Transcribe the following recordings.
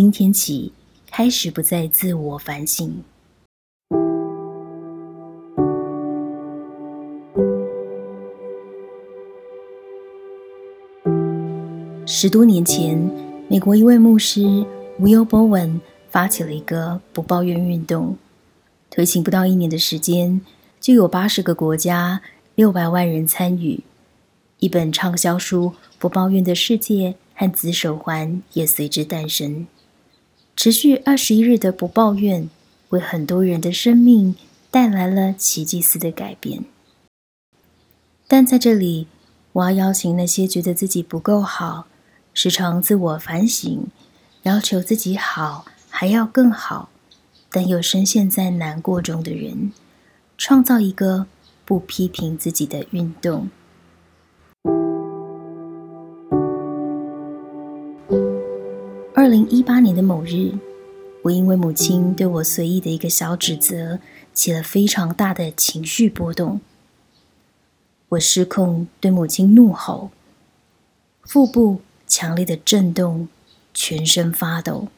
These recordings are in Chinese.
今天起开始不再自我反省。十多年前，美国一位牧师 Will Bowen 发起了一个不抱怨运动，推行不到一年的时间，就有八十个国家、六百万人参与。一本畅销书《不抱怨的世界》和紫手环也随之诞生。持续二十一日的不抱怨，为很多人的生命带来了奇迹似的改变。但在这里，我要邀请那些觉得自己不够好。时常自我反省，要求自己好，还要更好，但又深陷在难过中的人，创造一个不批评自己的运动。二零一八年的某日，我因为母亲对我随意的一个小指责，起了非常大的情绪波动。我失控对母亲怒吼，腹部。强烈的震动，全身发抖。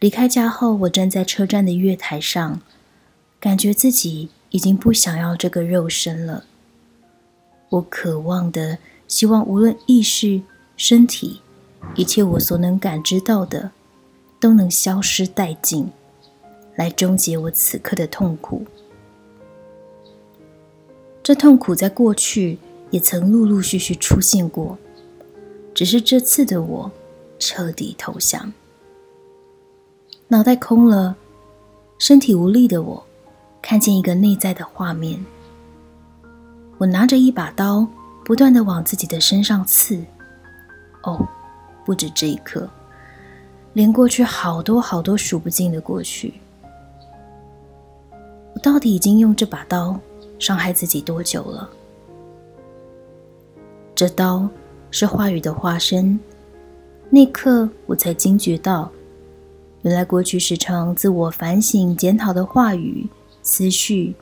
离开家后，我站在车站的月台上，感觉自己已经不想要这个肉身了。我渴望的，希望无论意识、身体，一切我所能感知到的，都能消失殆尽，来终结我此刻的痛苦。这痛苦在过去也曾陆陆续续出现过。只是这次的我彻底投降，脑袋空了，身体无力的我，看见一个内在的画面。我拿着一把刀，不断的往自己的身上刺。哦，不止这一刻，连过去好多好多数不尽的过去，我到底已经用这把刀伤害自己多久了？这刀。是话语的化身。那刻，我才惊觉到，原来过去时常自我反省、检讨的话语、思绪，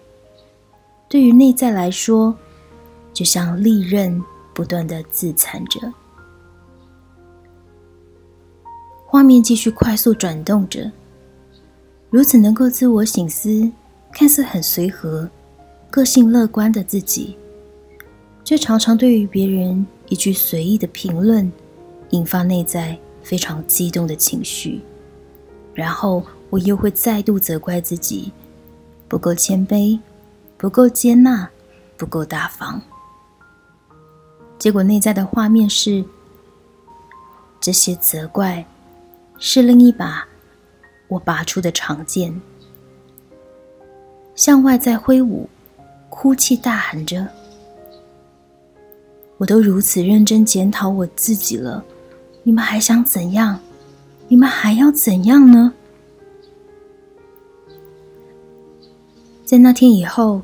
对于内在来说，就像利刃，不断的自残着。画面继续快速转动着，如此能够自我省思、看似很随和、个性乐观的自己，却常常对于别人。一句随意的评论，引发内在非常激动的情绪，然后我又会再度责怪自己不够谦卑、不够接纳、不够大方。结果内在的画面是：这些责怪是另一把我拔出的长剑，向外在挥舞，哭泣大喊着。我都如此认真检讨我自己了，你们还想怎样？你们还要怎样呢？在那天以后，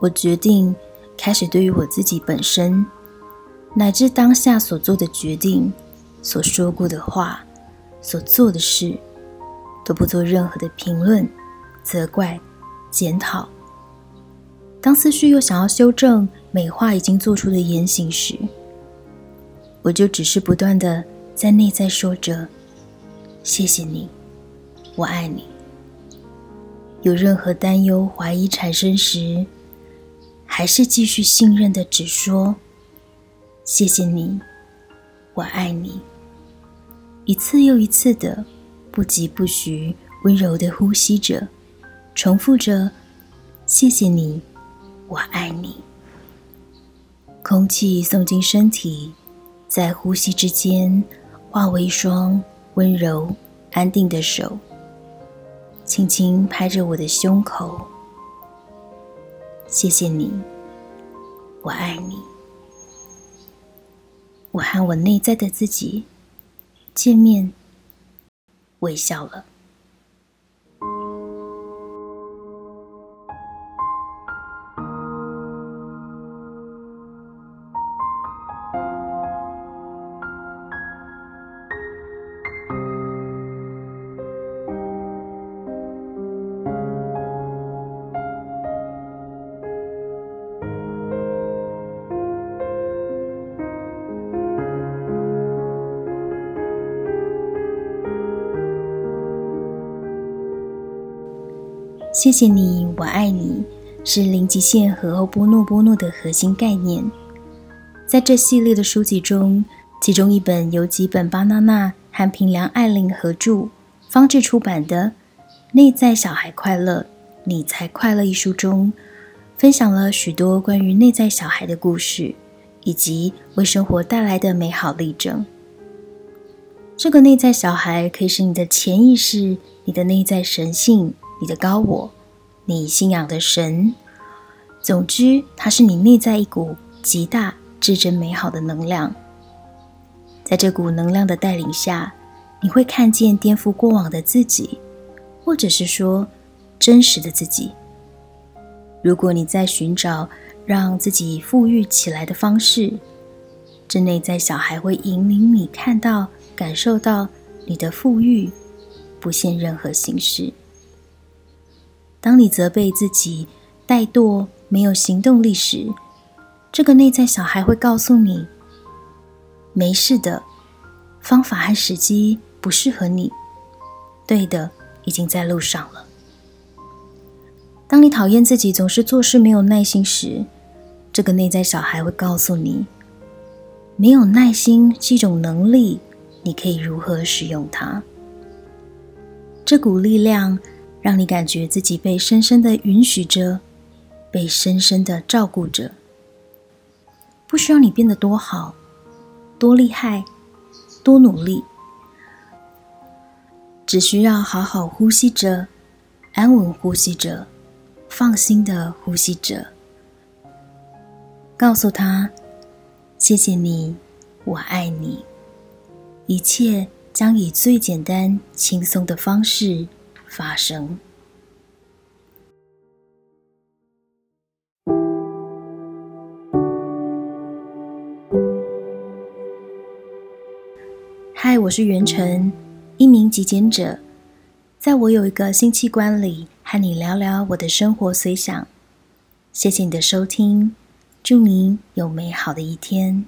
我决定开始对于我自己本身，乃至当下所做的决定、所说过的话、所做的事，都不做任何的评论、责怪、检讨。当思绪又想要修正、美化已经做出的言行时，我就只是不断的在内在说着：“谢谢你，我爱你。”有任何担忧、怀疑产生时，还是继续信任的，只说：“谢谢你，我爱你。”一次又一次的不疾不徐、温柔的呼吸着，重复着：“谢谢你。”我爱你。空气送进身体，在呼吸之间化为一双温柔、安定的手，轻轻拍着我的胸口。谢谢你，我爱你。我和我内在的自己见面，微笑了。谢谢你，我爱你，是零极限和欧波诺波诺的核心概念。在这系列的书籍中，其中一本由吉本巴娜娜和平良爱玲合著、方志出版的《内在小孩快乐，你才快乐》一书中，分享了许多关于内在小孩的故事，以及为生活带来的美好例证。这个内在小孩可以是你的潜意识、你的内在神性、你的高我、你信仰的神。总之，它是你内在一股极大、至真、美好的能量。在这股能量的带领下，你会看见颠覆过往的自己，或者是说真实的自己。如果你在寻找让自己富裕起来的方式，这内在小孩会引领你看到。感受到你的富裕不限任何形式。当你责备自己怠惰、没有行动力时，这个内在小孩会告诉你：“没事的，方法和时机不适合你，对的已经在路上了。”当你讨厌自己总是做事没有耐心时，这个内在小孩会告诉你：“没有耐心是一种能力。”你可以如何使用它？这股力量让你感觉自己被深深的允许着，被深深的照顾着。不需要你变得多好、多厉害、多努力，只需要好好呼吸着，安稳呼吸着，放心的呼吸着。告诉他：“谢谢你，我爱你。”一切将以最简单、轻松的方式发生。嗨，我是袁晨，一名极简者。在我有一个新器官里，和你聊聊我的生活随想。谢谢你的收听，祝你有美好的一天。